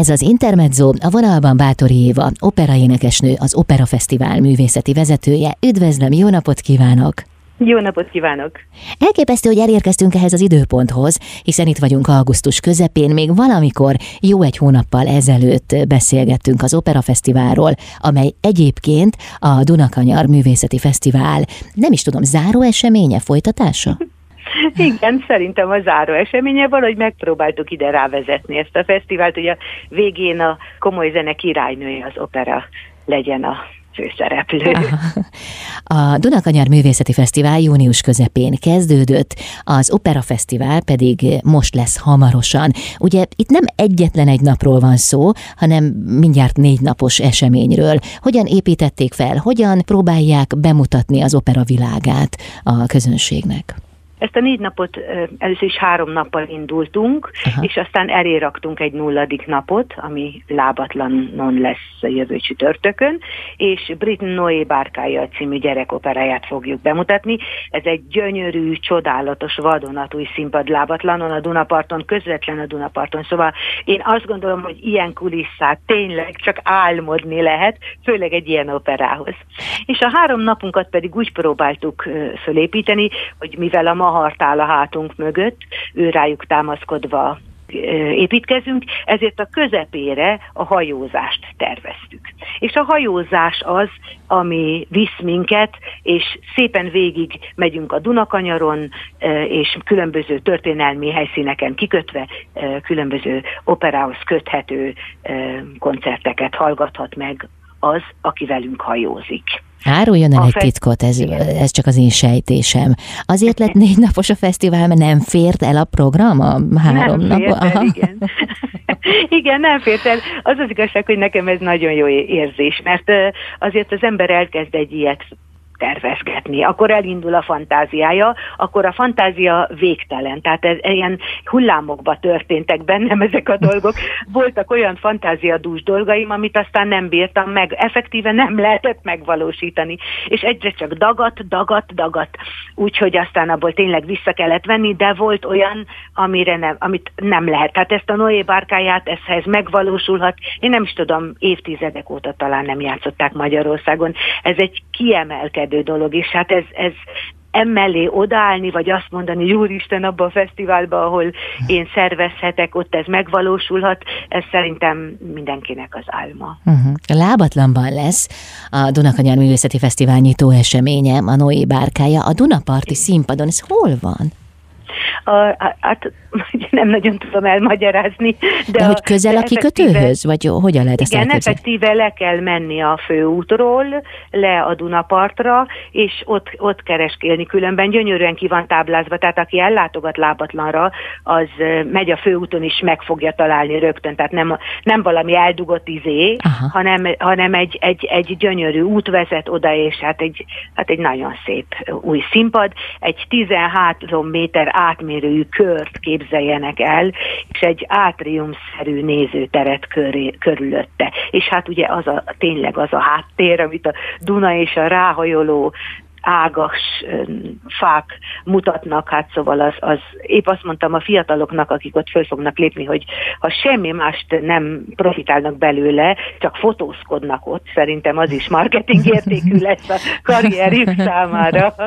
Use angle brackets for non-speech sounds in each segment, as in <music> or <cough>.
Ez az Intermezzo, a vonalban Bátori Éva, operaénekesnő, az Opera Fesztivál művészeti vezetője. Üdvözlöm, jó napot kívánok! Jó napot kívánok! Elképesztő, hogy elérkeztünk ehhez az időponthoz, hiszen itt vagyunk augusztus közepén, még valamikor jó egy hónappal ezelőtt beszélgettünk az Opera Fesztiválról, amely egyébként a Dunakanyar Művészeti Fesztivál, nem is tudom, záró eseménye, folytatása? <laughs> <laughs> Igen, szerintem a záró eseménye valahogy megpróbáltuk ide rávezetni ezt a fesztivált, hogy a végén a komoly zene királynője az opera legyen a főszereplő. <laughs> A Dunakanyar Művészeti Fesztivál június közepén kezdődött, az Opera Fesztivál pedig most lesz hamarosan. Ugye itt nem egyetlen egy napról van szó, hanem mindjárt négy napos eseményről. Hogyan építették fel, hogyan próbálják bemutatni az opera világát a közönségnek? Ezt a négy napot először is három nappal indultunk, Aha. és aztán eléraktunk egy nulladik napot, ami lábatlanon lesz a jövő csütörtökön, és Brit Noé bárkája című gyerekoperáját fogjuk bemutatni. Ez egy gyönyörű, csodálatos, vadonatúj színpad lábatlanon a Dunaparton, közvetlen a Dunaparton. Szóval én azt gondolom, hogy ilyen kulisszát tényleg csak álmodni lehet, főleg egy ilyen operához. És a három napunkat pedig úgy próbáltuk fölépíteni, hogy mivel a ma mahart áll a hátunk mögött, ő rájuk támaszkodva építkezünk, ezért a közepére a hajózást terveztük. És a hajózás az, ami visz minket, és szépen végig megyünk a Dunakanyaron, és különböző történelmi helyszíneken kikötve, különböző operához köthető koncerteket hallgathat meg az, aki velünk hajózik. Áruljon el a egy fe... titkot, ez, ez csak az én sejtésem. Azért lett négy napos a fesztivál, mert nem fért el a program a három nem nap? El, igen. <laughs> igen, nem fért el. Az az igazság, hogy nekem ez nagyon jó érzés, mert azért az ember elkezd egy ilyet tervezgetni, akkor elindul a fantáziája, akkor a fantázia végtelen, tehát ez, ilyen hullámokba történtek bennem ezek a dolgok. <laughs> Voltak olyan fantáziadús dolgaim, amit aztán nem bírtam meg, effektíve nem lehetett megvalósítani, és egyre csak dagat, dagat, dagat, úgyhogy aztán abból tényleg vissza kellett venni, de volt olyan, amire nem, amit nem lehet. Tehát ezt a Noé bárkáját, ez megvalósulhat, én nem is tudom, évtizedek óta talán nem játszották Magyarországon. Ez egy kiemelkedő növekedő dolog, és hát ez, ez emellé odaállni, vagy azt mondani, hogy úristen, abban a fesztiválban, ahol én szervezhetek, ott ez megvalósulhat, ez szerintem mindenkinek az álma. Uh-huh. Lábatlanban lesz a Dunakanyar Művészeti Fesztivál nyitó eseménye, a Noé bárkája. A Dunaparti színpadon, ez hol van? A, hát <laughs> nem nagyon tudom elmagyarázni. De, de hogy közel a kikötőhöz? Vagy hogyan lehet ezt Igen, effektíve le kell menni a főútról, le a Dunapartra, és ott, ott kereskélni. Különben gyönyörűen ki van táblázva, tehát aki ellátogat lábatlanra, az megy a főúton is meg fogja találni rögtön. Tehát nem, nem valami eldugott izé, hanem, hanem egy, egy, egy gyönyörű út vezet oda, és hát egy, hát egy nagyon szép új színpad. Egy 13 méter átmérőjű kört kép képzeljenek el, és egy átriumszerű nézőteret köré, körülötte. És hát ugye az a, tényleg az a háttér, amit a Duna és a ráhajoló ágas fák mutatnak, hát szóval az, az épp azt mondtam a fiataloknak, akik ott föl fognak lépni, hogy ha semmi mást nem profitálnak belőle, csak fotózkodnak ott, szerintem az is marketing értékű lesz a karrierük számára. <laughs>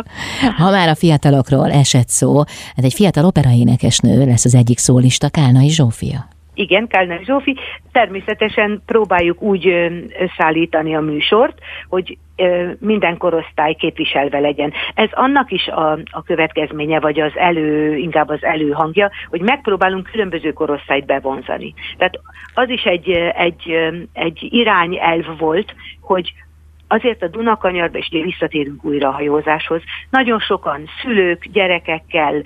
Ha már a fiatalokról esett szó, hát egy fiatal operaénekesnő lesz az egyik szólista, Kálnai Zsófia. Igen, Kálnai Zsófi. Természetesen próbáljuk úgy összeállítani a műsort, hogy minden korosztály képviselve legyen. Ez annak is a, a következménye, vagy az elő, inkább az előhangja, hogy megpróbálunk különböző korosztályt bevonzani. Tehát az is egy, egy, egy irányelv volt, hogy azért a Dunakanyarba, és ugye visszatérünk újra a hajózáshoz, nagyon sokan szülők, gyerekekkel,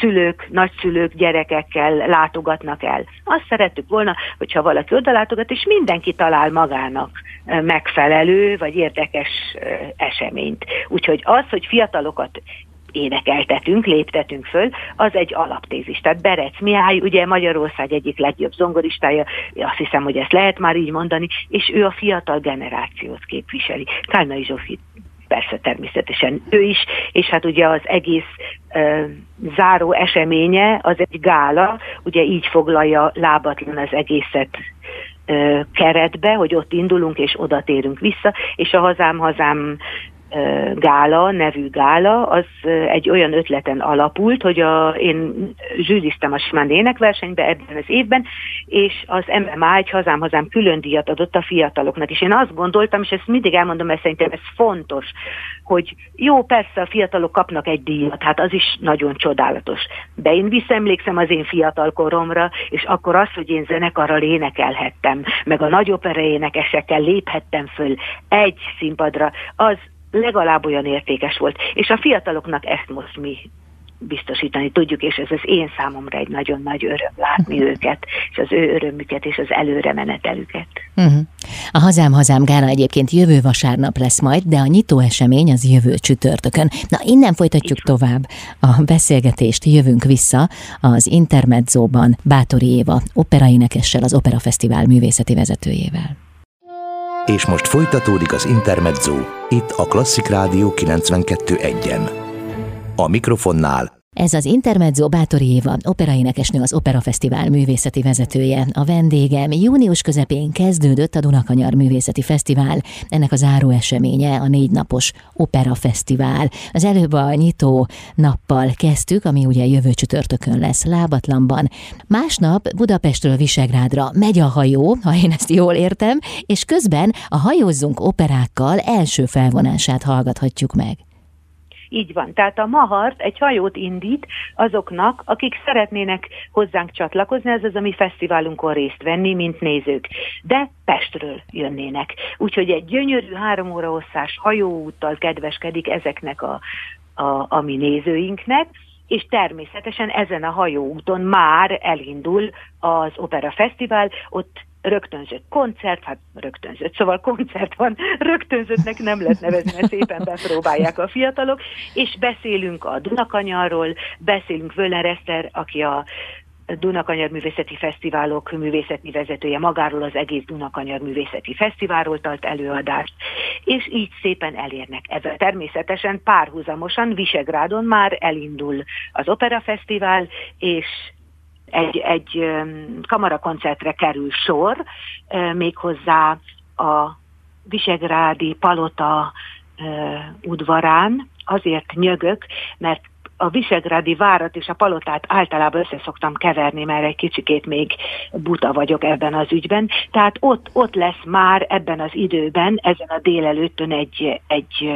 szülők, nagyszülők, gyerekekkel látogatnak el. Azt szerettük volna, hogyha valaki oda látogat, és mindenki talál magának megfelelő, vagy érdekes eseményt. Úgyhogy az, hogy fiatalokat énekeltetünk, léptetünk föl, az egy alaptézis. Tehát Berec Mihály, ugye Magyarország egyik legjobb zongoristája, azt hiszem, hogy ezt lehet már így mondani, és ő a fiatal generációt képviseli. Kálnai Zsófi persze természetesen ő is, és hát ugye az egész uh, záró eseménye az egy gála, ugye így foglalja lábatlan az egészet keretbe, hogy ott indulunk és oda térünk vissza, és a hazám hazám gála, nevű gála, az egy olyan ötleten alapult, hogy a, én zsűriztem a Simán énekversenybe ebben az évben, és az MMA egy hazám hazám külön díjat adott a fiataloknak, és én azt gondoltam, és ezt mindig elmondom, mert szerintem ez fontos, hogy jó, persze a fiatalok kapnak egy díjat, hát az is nagyon csodálatos. De én visszaemlékszem az én fiatal koromra, és akkor az, hogy én zenekarral énekelhettem, meg a nagy opera énekesekkel léphettem föl egy színpadra, az legalább olyan értékes volt. És a fiataloknak ezt most mi biztosítani tudjuk, és ez az én számomra egy nagyon nagy öröm látni uh-huh. őket, és az ő örömüket, és az előre menetelüket. Uh-huh. A Hazám Hazám Gála egyébként jövő vasárnap lesz majd, de a nyitó esemény az jövő csütörtökön. Na, innen folytatjuk tovább a beszélgetést, jövünk vissza az Intermedzóban Bátori Éva operaénekessel, az Opera Fesztivál művészeti vezetőjével. És most folytatódik az Intermezzo, itt a Klasszik Rádió 92.1-en. A mikrofonnál ez az Intermezzo Bátori Éva, operaénekesnő, az Opera Fesztivál művészeti vezetője. A vendégem június közepén kezdődött a Dunakanyar Művészeti Fesztivál, ennek az záró eseménye a négy napos Opera Fesztivál. Az előbb a nyitó nappal kezdtük, ami ugye jövő csütörtökön lesz Lábatlanban. Másnap Budapestről Visegrádra megy a hajó, ha én ezt jól értem, és közben a Hajózzunk operákkal első felvonását hallgathatjuk meg. Így van. Tehát a Mahart egy hajót indít azoknak, akik szeretnének hozzánk csatlakozni, ez az a mi fesztiválunkon részt venni, mint nézők. De Pestről jönnének. Úgyhogy egy gyönyörű három óra hosszás hajóúttal kedveskedik ezeknek a, a, a mi nézőinknek, és természetesen ezen a hajóúton már elindul az Opera Fesztivál, ott rögtönzött koncert, hát rögtönzött, szóval koncert van, rögtönzöttnek nem lehet nevezni, mert szépen bepróbálják a fiatalok, és beszélünk a Dunakanyarról, beszélünk Völler Eszter, aki a Dunakanyar Művészeti Fesztiválok művészeti vezetője magáról az egész Dunakanyar Művészeti Fesztiválról tart előadást, és így szépen elérnek ebben. Természetesen párhuzamosan Visegrádon már elindul az Opera Fesztivál, és egy, egy kamarakoncertre kerül sor, méghozzá a Visegrádi Palota udvarán, azért nyögök, mert a Visegrádi várat és a palotát általában össze szoktam keverni, mert egy kicsikét még buta vagyok ebben az ügyben. Tehát ott, ott lesz már ebben az időben, ezen a délelőttön egy, egy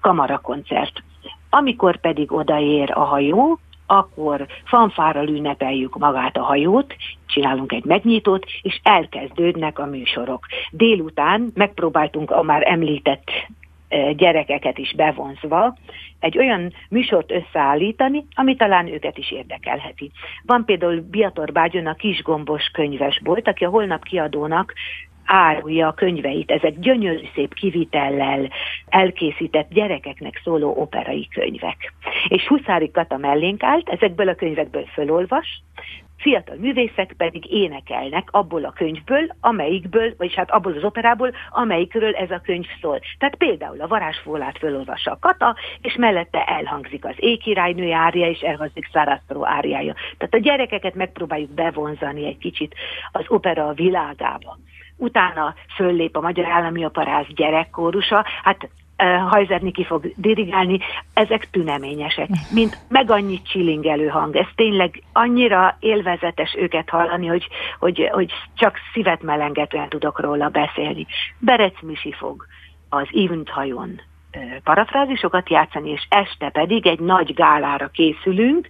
kamarakoncert. Amikor pedig odaér a hajó, akkor fanfárral ünnepeljük magát a hajót, csinálunk egy megnyitót, és elkezdődnek a műsorok. Délután megpróbáltunk a már említett gyerekeket is bevonzva egy olyan műsort összeállítani, ami talán őket is érdekelheti. Van például Biator Bágyon a kisgombos könyvesbolt, aki a holnap kiadónak árulja a könyveit. Ezek gyönyörű szép kivitellel elkészített gyerekeknek szóló operai könyvek. És Huszári Kata mellénk állt, ezekből a könyvekből fölolvas, fiatal művészek pedig énekelnek abból a könyvből, amelyikből, vagyis hát abból az operából, amelyikről ez a könyv szól. Tehát például a varázsfólát fölolvassa a Kata, és mellette elhangzik az ékirálynő ária, és elhangzik Szárasztró áriája. Tehát a gyerekeket megpróbáljuk bevonzani egy kicsit az opera világába utána föllép a Magyar Állami Operáz gyerekkórusa, hát Hajzer ki fog dirigálni, ezek tüneményesek, mint meg annyit csilingelő hang. Ez tényleg annyira élvezetes őket hallani, hogy, hogy, hogy csak szívet melengetően tudok róla beszélni. Berec Misi fog az Event hajón parafrázisokat játszani, és este pedig egy nagy gálára készülünk,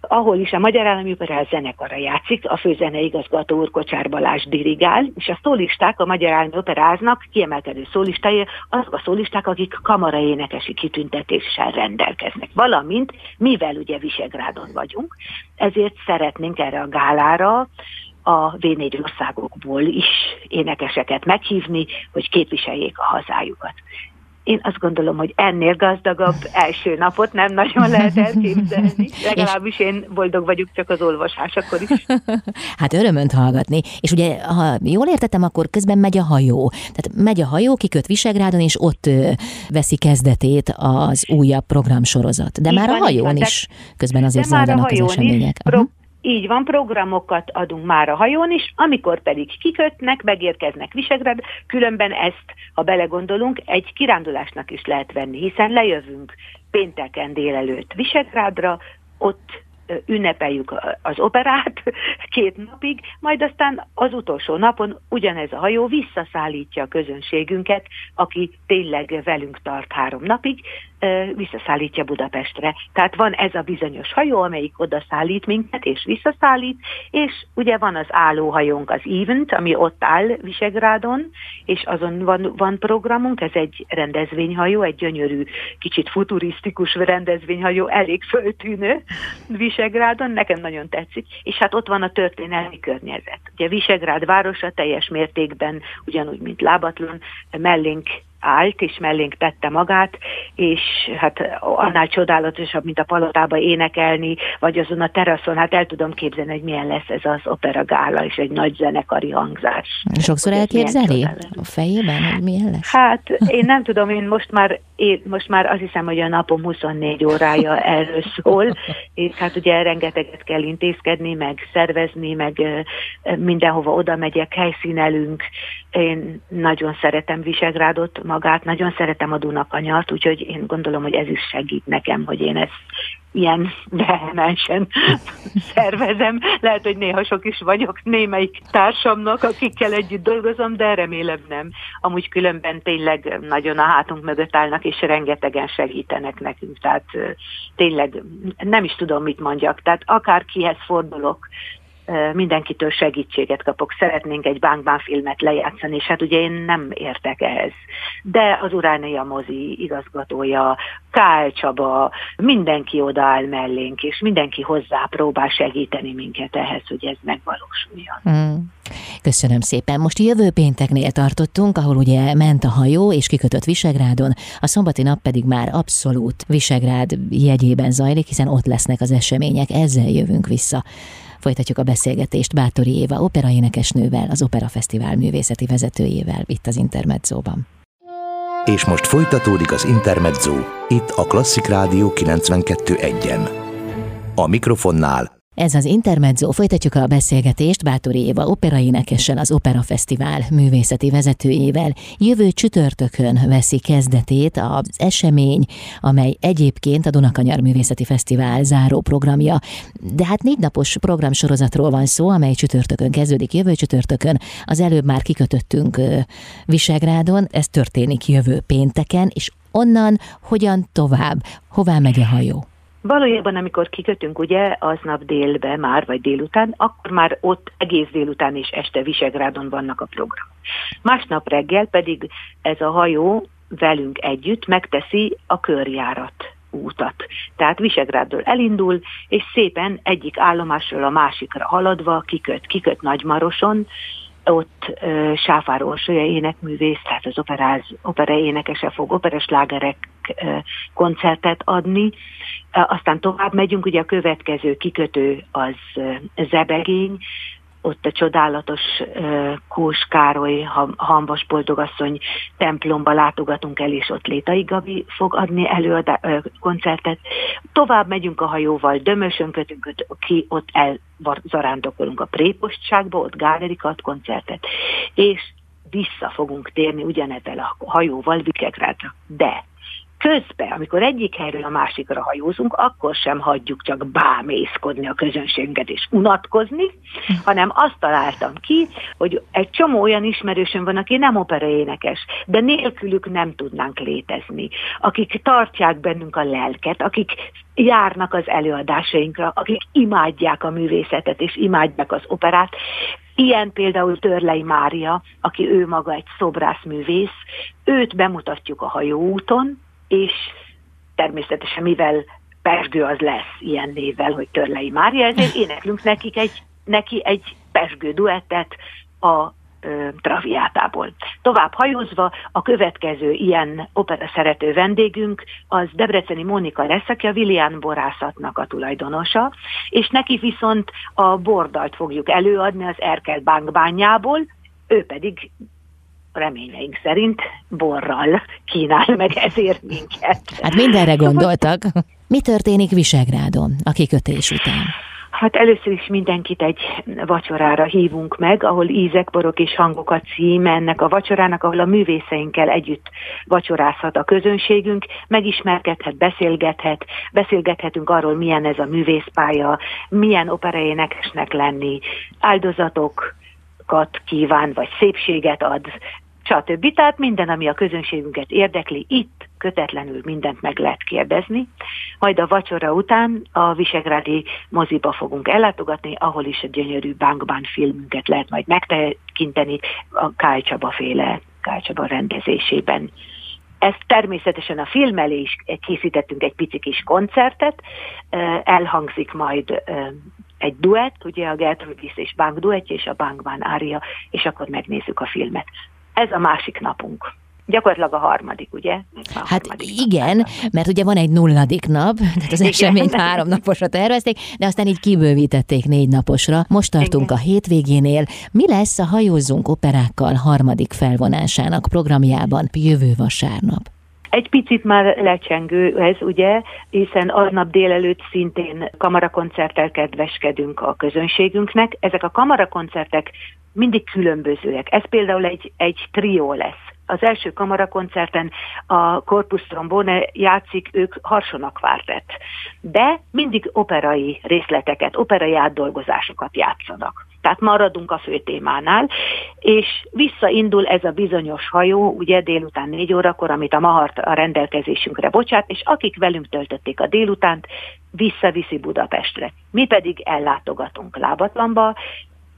ahol is a Magyar Állami Operál zenekara játszik, a főzeneigazgató úr Kocsár Balázs dirigál, és a szólisták a Magyar Állami Operáznak kiemelkedő szólistája azok a szólisták, akik kamaraénekesi kitüntetéssel rendelkeznek. Valamint, mivel ugye Visegrádon vagyunk, ezért szeretnénk erre a gálára a V4 országokból is énekeseket meghívni, hogy képviseljék a hazájukat én azt gondolom, hogy ennél gazdagabb első napot nem nagyon lehet elképzelni. <laughs> Legalábbis én boldog vagyok csak az olvasásakor is. <laughs> hát örömönt hallgatni. És ugye, ha jól értettem, akkor közben megy a hajó. Tehát megy a hajó, kiköt Visegrádon, és ott veszi kezdetét az újabb programsorozat. De Így már van, a hajón van, is közben azért zajlanak az események. Is, pro- így van, programokat adunk már a hajón is, amikor pedig kikötnek, megérkeznek Visegrád, különben ezt, ha belegondolunk, egy kirándulásnak is lehet venni, hiszen lejövünk pénteken délelőtt Visegrádra, ott ünnepeljük az operát <laughs> két napig, majd aztán az utolsó napon ugyanez a hajó visszaszállítja a közönségünket, aki tényleg velünk tart három napig, visszaszállítja Budapestre. Tehát van ez a bizonyos hajó, amelyik oda szállít minket, és visszaszállít, és ugye van az állóhajónk, az Event, ami ott áll Visegrádon, és azon van, van programunk, ez egy rendezvényhajó, egy gyönyörű, kicsit futurisztikus rendezvényhajó, elég föltűnő Visegrádon, nekem nagyon tetszik, és hát ott van a történelmi környezet. Ugye Visegrád városa teljes mértékben, ugyanúgy, mint Lábatlan, mellénk állt, és mellénk tette magát, és hát annál csodálatosabb, mint a palotába énekelni, vagy azon a teraszon, hát el tudom képzelni, hogy milyen lesz ez az opera gála, és egy nagy zenekari hangzás. Sokszor elképzeli a fejében, hogy milyen lesz? Hát én nem tudom, én most már, én most már azt hiszem, hogy a napom 24 órája erről szól, és hát ugye rengeteget kell intézkedni, meg szervezni, meg mindenhova oda megyek, helyszínelünk. Én nagyon szeretem Visegrádot, magát, nagyon szeretem a Dunakanyart, úgyhogy én gondolom, hogy ez is segít nekem, hogy én ezt ilyen vehemensen <laughs> szervezem. Lehet, hogy néha sok is vagyok némelyik társamnak, akikkel együtt dolgozom, de remélem nem. Amúgy különben tényleg nagyon a hátunk mögött állnak, és rengetegen segítenek nekünk. Tehát tényleg nem is tudom, mit mondjak. Tehát akárkihez fordulok, mindenkitől segítséget kapok, szeretnénk egy bánkbán filmet lejátszani, és hát ugye én nem értek ehhez. De az Uránia mozi igazgatója, Kál Csaba, mindenki odaáll mellénk, és mindenki hozzá próbál segíteni minket ehhez, hogy ez megvalósuljon. Mm. Köszönöm szépen. Most jövő pénteknél tartottunk, ahol ugye ment a hajó és kikötött Visegrádon, a szombati nap pedig már abszolút Visegrád jegyében zajlik, hiszen ott lesznek az események, ezzel jövünk vissza. Folytatjuk a beszélgetést Bátori Éva operaénekesnővel, az Opera Fesztivál művészeti vezetőjével itt az Intermedzóban. És most folytatódik az Intermezzo, itt a Klasszik Rádió 92.1-en. A mikrofonnál ez az Intermezzo, folytatjuk a beszélgetést Bátori Éva operaénekessel, az Opera Fesztivál művészeti vezetőjével. Jövő csütörtökön veszi kezdetét az esemény, amely egyébként a Dunakanyar Művészeti Fesztivál záró programja. De hát négy napos programsorozatról van szó, amely csütörtökön kezdődik, jövő csütörtökön. Az előbb már kikötöttünk Visegrádon, ez történik jövő pénteken, és onnan hogyan tovább, hová megy a hajó? Valójában, amikor kikötünk, ugye, aznap délbe már, vagy délután, akkor már ott egész délután és este Visegrádon vannak a program. Másnap reggel pedig ez a hajó velünk együtt megteszi a körjárat útat. Tehát Visegrádról elindul, és szépen egyik állomásról a másikra haladva kiköt, kiköt Nagymaroson, ott uh, Sáfár Orsolya énekművész, tehát az operáz, opera énekese fog opereslágerek uh, koncertet adni. Aztán tovább megyünk, ugye a következő kikötő az Zebegény, ott a csodálatos uh, Kós Károly Hambas Boldogasszony templomba látogatunk el, és ott Létai Gabi fog adni előadá, koncertet. Tovább megyünk a hajóval, Dömösön kötünk ki, ott elzarándokolunk a Prépostságba, ott gálerikat, koncertet, és vissza fogunk térni ugyanezzel a hajóval Vikegrádra. De közben, amikor egyik helyről a másikra hajózunk, akkor sem hagyjuk csak bámészkodni a közönségünket és unatkozni, hanem azt találtam ki, hogy egy csomó olyan ismerősöm van, aki nem operaénekes, de nélkülük nem tudnánk létezni, akik tartják bennünk a lelket, akik járnak az előadásainkra, akik imádják a művészetet és imádják az operát, Ilyen például Törlei Mária, aki ő maga egy szobrászművész, őt bemutatjuk a hajóúton, és természetesen mivel Pesgő az lesz ilyen névvel, hogy Törlei Mária, ezért éneklünk nekik egy, neki egy Pesgő duettet a ö, Traviátából. Tovább hajózva, a következő ilyen opera szerető vendégünk az Debreceni Mónika lesz, aki a William borászatnak a tulajdonosa, és neki viszont a bordalt fogjuk előadni az Erkel bánkbányából, ő pedig reményeink szerint borral kínál meg ezért minket. Hát mindenre gondoltak. Mi történik Visegrádon a kikötés után? Hát először is mindenkit egy vacsorára hívunk meg, ahol ízek, borok és hangok a cím ennek a vacsorának, ahol a művészeinkkel együtt vacsorázhat a közönségünk, megismerkedhet, beszélgethet, beszélgethetünk arról, milyen ez a művészpálya, milyen operaénekesnek lenni, áldozatokat kíván, vagy szépséget ad, stb. Tehát minden, ami a közönségünket érdekli, itt kötetlenül mindent meg lehet kérdezni. Majd a vacsora után a Visegrádi moziba fogunk ellátogatni, ahol is a gyönyörű Bankban filmünket lehet majd megtekinteni a Kály Csaba féle, Kály rendezésében. Ezt természetesen a film elé is készítettünk egy pici kis koncertet, elhangzik majd egy duett, ugye a Gertrudis és Bank duettje, és a Bankban ária, és akkor megnézzük a filmet. Ez a másik napunk gyakorlatilag a harmadik, ugye? A hát harmadik igen, nap. mert ugye van egy nulladik nap, <laughs> tehát az eseményt három naposra tervezték, de aztán így kibővítették négy naposra. Most tartunk igen. a hétvégénél. Mi lesz a Hajózzunk operákkal harmadik felvonásának programjában jövő vasárnap? Egy picit már lecsengő ez, ugye, hiszen aznap délelőtt szintén kamarakoncerttel kedveskedünk a közönségünknek. Ezek a kamarakoncertek mindig különbözőek. Ez például egy, egy trió lesz. Az első kamarakoncerten a Corpus Trombone játszik, ők Harsonak vártett. De mindig operai részleteket, operai átdolgozásokat játszanak. Tehát maradunk a fő témánál, és visszaindul ez a bizonyos hajó, ugye délután négy órakor, amit a Mahart a rendelkezésünkre bocsát, és akik velünk töltötték a délutánt, visszaviszi Budapestre. Mi pedig ellátogatunk Lábatlanba,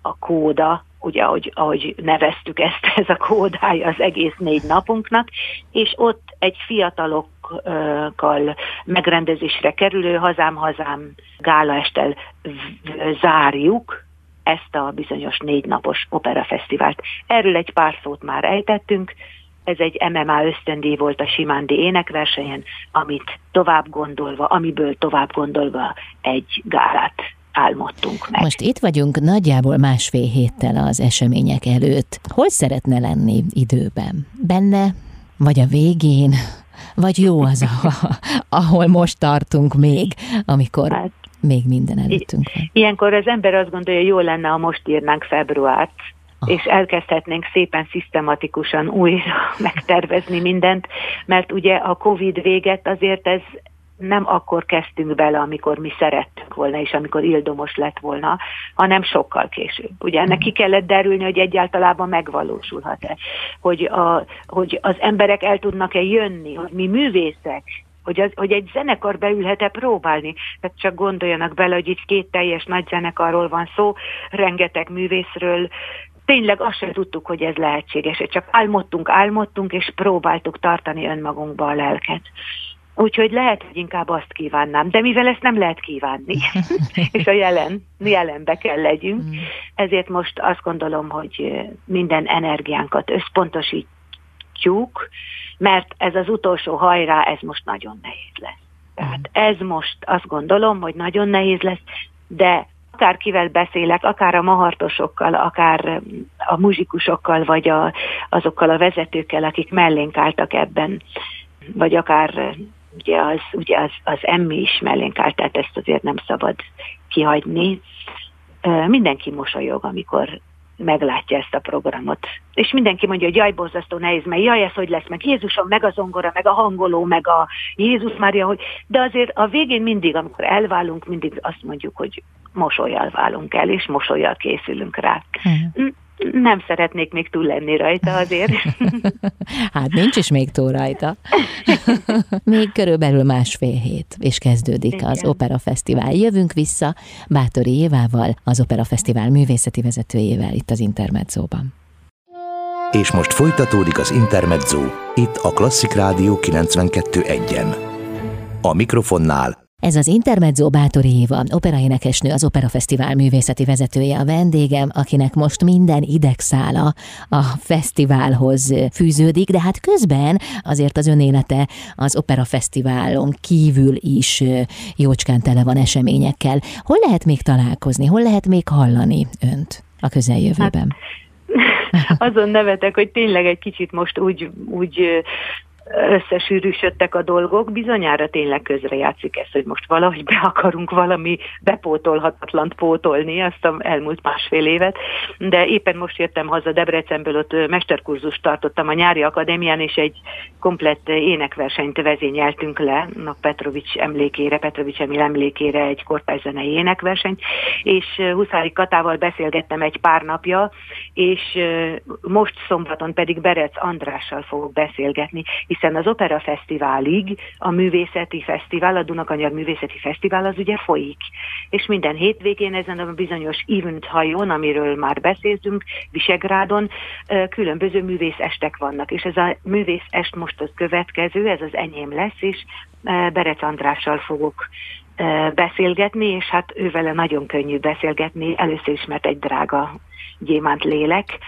a kóda, ugye ahogy, ahogy neveztük ezt, <laughs> ez a kódája az egész négy napunknak, és ott egy fiatalokkal megrendezésre kerülő Hazám Hazám gálaestel zárjuk ezt a bizonyos négy napos operafesztivált. Erről egy pár szót már ejtettünk, ez egy MMA ösztöndíj volt a Simándi énekversenyen, amit tovább gondolva, amiből tovább gondolva egy gálát álmodtunk meg. Most itt vagyunk nagyjából másfél héttel az események előtt. Hol szeretne lenni időben? Benne? Vagy a végén? Vagy jó az, <laughs> ahol most tartunk még, amikor hát, még minden előttünk van? Ilyenkor az ember azt gondolja, jó lenne, ha most írnánk februárt, ah. és elkezdhetnénk szépen szisztematikusan újra <laughs> megtervezni mindent, mert ugye a Covid véget azért ez nem akkor kezdtünk bele, amikor mi szerettünk volna, és amikor ildomos lett volna, hanem sokkal később. Ugye ennek ki kellett derülni, hogy egyáltalán megvalósulhat-e, hogy, a, hogy az emberek el tudnak-e jönni, hogy mi művészek, hogy, az, hogy egy zenekar beülhet-e próbálni. Tehát csak gondoljanak bele, hogy itt két teljes nagy zenekarról van szó, rengeteg művészről, tényleg azt sem tudtuk, hogy ez lehetséges. Csak álmodtunk, álmodtunk, és próbáltuk tartani önmagunkba a lelket. Úgyhogy lehet, hogy inkább azt kívánnám, de mivel ezt nem lehet kívánni, <laughs> és a jelen, jelenbe kell legyünk, mm. ezért most azt gondolom, hogy minden energiánkat összpontosítjuk, mert ez az utolsó hajrá, ez most nagyon nehéz lesz. Tehát mm. ez most azt gondolom, hogy nagyon nehéz lesz, de akárkivel beszélek, akár a mahartosokkal, akár a muzsikusokkal, vagy a, azokkal a vezetőkkel, akik mellénk álltak ebben, vagy akár ugye az, ugye az, az emmi is mellénk állt, tehát ezt azért nem szabad kihagyni. Mindenki mosolyog, amikor meglátja ezt a programot. És mindenki mondja, hogy jaj, borzasztó nehéz, mert jaj, ez hogy lesz, meg Jézusom, meg a zongora, meg a hangoló, meg a Jézus Mária, hogy... De azért a végén mindig, amikor elválunk, mindig azt mondjuk, hogy mosolyal válunk el, és mosolyal készülünk rá. Uh-huh nem szeretnék még túl lenni rajta azért. <laughs> hát nincs is még túl rajta. <laughs> még körülbelül másfél hét, és kezdődik Igen. az Opera Fesztivál. Jövünk vissza Bátori Évával, az Opera Fesztivál művészeti vezetőjével itt az Intermedzóban. És most folytatódik az Intermezzo, itt a Klasszik Rádió 92.1-en. A mikrofonnál ez az Intermezzo Bátori Éva, operaénekesnő, az Opera Fesztivál művészeti vezetője a vendégem, akinek most minden idegszála a fesztiválhoz fűződik, de hát közben azért az önélete az Opera Fesztiválon kívül is jócskán tele van eseményekkel. Hol lehet még találkozni, hol lehet még hallani önt a közeljövőben? Hát, <laughs> azon nevetek, hogy tényleg egy kicsit most úgy, úgy összesűrűsödtek a dolgok, bizonyára tényleg közrejátszik ez, hogy most valahogy be akarunk valami bepótolhatatlant pótolni azt a elmúlt másfél évet, de éppen most jöttem haza Debrecenből, ott mesterkurzust tartottam a nyári akadémián, és egy komplett énekversenyt vezényeltünk le, a Petrovics emlékére, Petrovics Emil emlékére egy kortályzenei énekversenyt, és Huszári Katával beszélgettem egy pár napja, és most szombaton pedig Berec Andrással fogok beszélgetni, hiszen az Opera Fesztiválig a művészeti fesztivál, a Dunakanyar Művészeti Fesztivál az ugye folyik. És minden hétvégén ezen a bizonyos event hajón, amiről már beszéltünk, Visegrádon, különböző művészestek vannak. És ez a művészest most az következő, ez az enyém lesz, és Berec Andrással fogok beszélgetni, és hát ővele nagyon könnyű beszélgetni, először is, mert egy drága gyémánt lélek,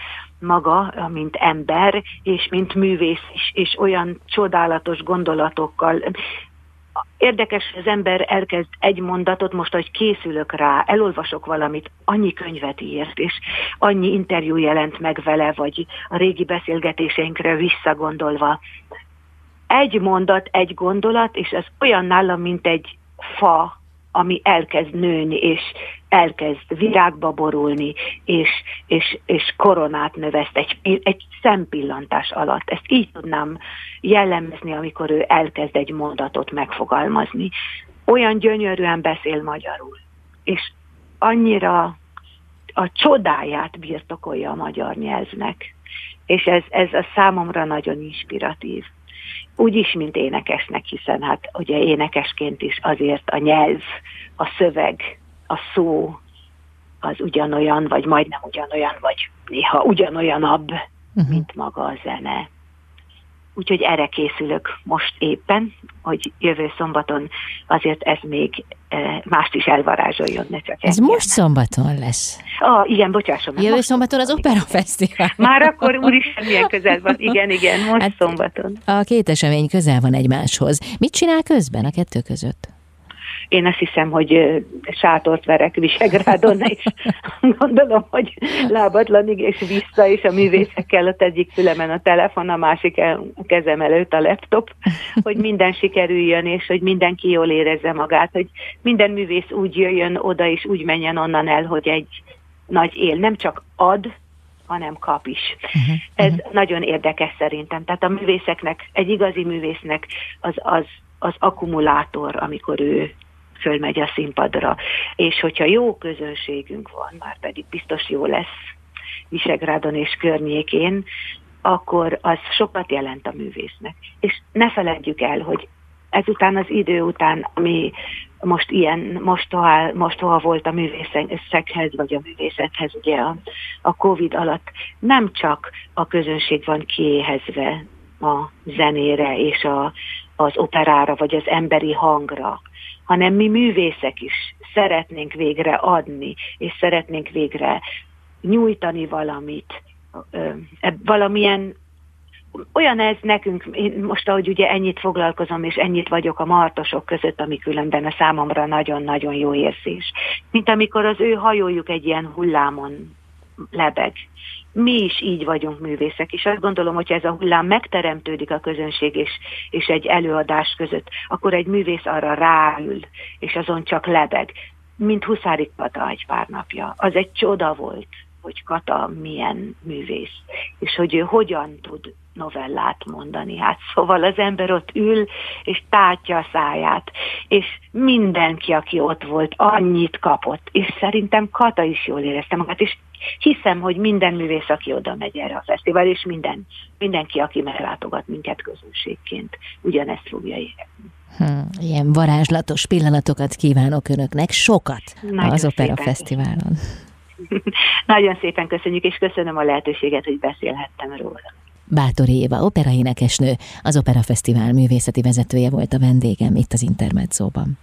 maga, mint ember, és mint művész is, és olyan csodálatos gondolatokkal. Érdekes, az ember elkezd egy mondatot, most, hogy készülök rá, elolvasok valamit, annyi könyvet írt, és annyi interjú jelent meg vele, vagy a régi beszélgetéseinkre visszagondolva. Egy mondat, egy gondolat, és ez olyan nálam, mint egy fa, ami elkezd nőni, és elkezd virágba borulni, és, és, és koronát növeszt egy, egy szempillantás alatt. Ezt így tudnám jellemezni, amikor ő elkezd egy mondatot megfogalmazni. Olyan gyönyörűen beszél magyarul, és annyira a csodáját birtokolja a magyar nyelvnek, és ez, ez a számomra nagyon inspiratív úgy is, mint énekesnek, hiszen hát ugye énekesként is azért a nyelv, a szöveg, a szó az ugyanolyan, vagy majdnem ugyanolyan, vagy néha ugyanolyanabb, uh-huh. mint maga a zene. Úgyhogy erre készülök most éppen, hogy jövő szombaton azért ez még e, mást is elvarázsoljon, ne csak Ez most szombaton lesz. Ah, igen, bocsásson. Jövő szombaton az Opera Fesztivál. Már akkor úristen milyen közel van. Igen, igen, most hát szombaton. A két esemény közel van egymáshoz. Mit csinál közben a kettő között? Én azt hiszem, hogy sátort verek Visegrádon, és <laughs> gondolom, hogy lábatlanig és vissza, és a művészekkel ott egyik fülemen a telefon, a másik a kezem előtt a laptop, hogy minden sikerüljön, és hogy mindenki jól érezze magát, hogy minden művész úgy jöjjön oda, és úgy menjen onnan el, hogy egy nagy él, nem csak ad, hanem kap is. Uh-huh, Ez uh-huh. nagyon érdekes szerintem. Tehát a művészeknek, egy igazi művésznek az, az, az akkumulátor, amikor ő fölmegy a színpadra. És hogyha jó közönségünk van, már pedig biztos jó lesz Visegrádon és környékén, akkor az sokat jelent a művésznek. És ne feledjük el, hogy ezután az idő után, ami most ilyen, mostoha, mostoha volt a művészekhez, vagy a művészethez ugye a, a Covid alatt, nem csak a közönség van kiéhezve a zenére és a, az operára, vagy az emberi hangra, hanem mi művészek is szeretnénk végre adni, és szeretnénk végre nyújtani valamit, valamilyen olyan ez nekünk, én most ahogy ugye ennyit foglalkozom, és ennyit vagyok a martosok között, ami különben a számomra nagyon-nagyon jó érzés. Mint amikor az ő hajójuk egy ilyen hullámon lebeg mi is így vagyunk művészek, és azt gondolom, hogy ez a hullám megteremtődik a közönség és, és egy előadás között, akkor egy művész arra ráül, és azon csak lebeg, mint Huszári Kata egy pár napja. Az egy csoda volt, hogy Kata milyen művész, és hogy ő hogyan tud novellát mondani. Hát szóval az ember ott ül, és tátja a száját, és mindenki, aki ott volt, annyit kapott, és szerintem Kata is jól érezte magát, és hiszem, hogy minden művész, aki oda megy erre a fesztivál, és minden, mindenki, aki meglátogat minket közönségként, ugyanezt fogja érezni. Hmm, ilyen varázslatos pillanatokat kívánok Önöknek, sokat Nagyon az Opera Fesztiválon. <laughs> Nagyon szépen köszönjük, és köszönöm a lehetőséget, hogy beszélhettem róla. Bátori Éva, operaénekesnő, az Opera Fesztivál művészeti vezetője volt a vendégem itt az Intermedzóban.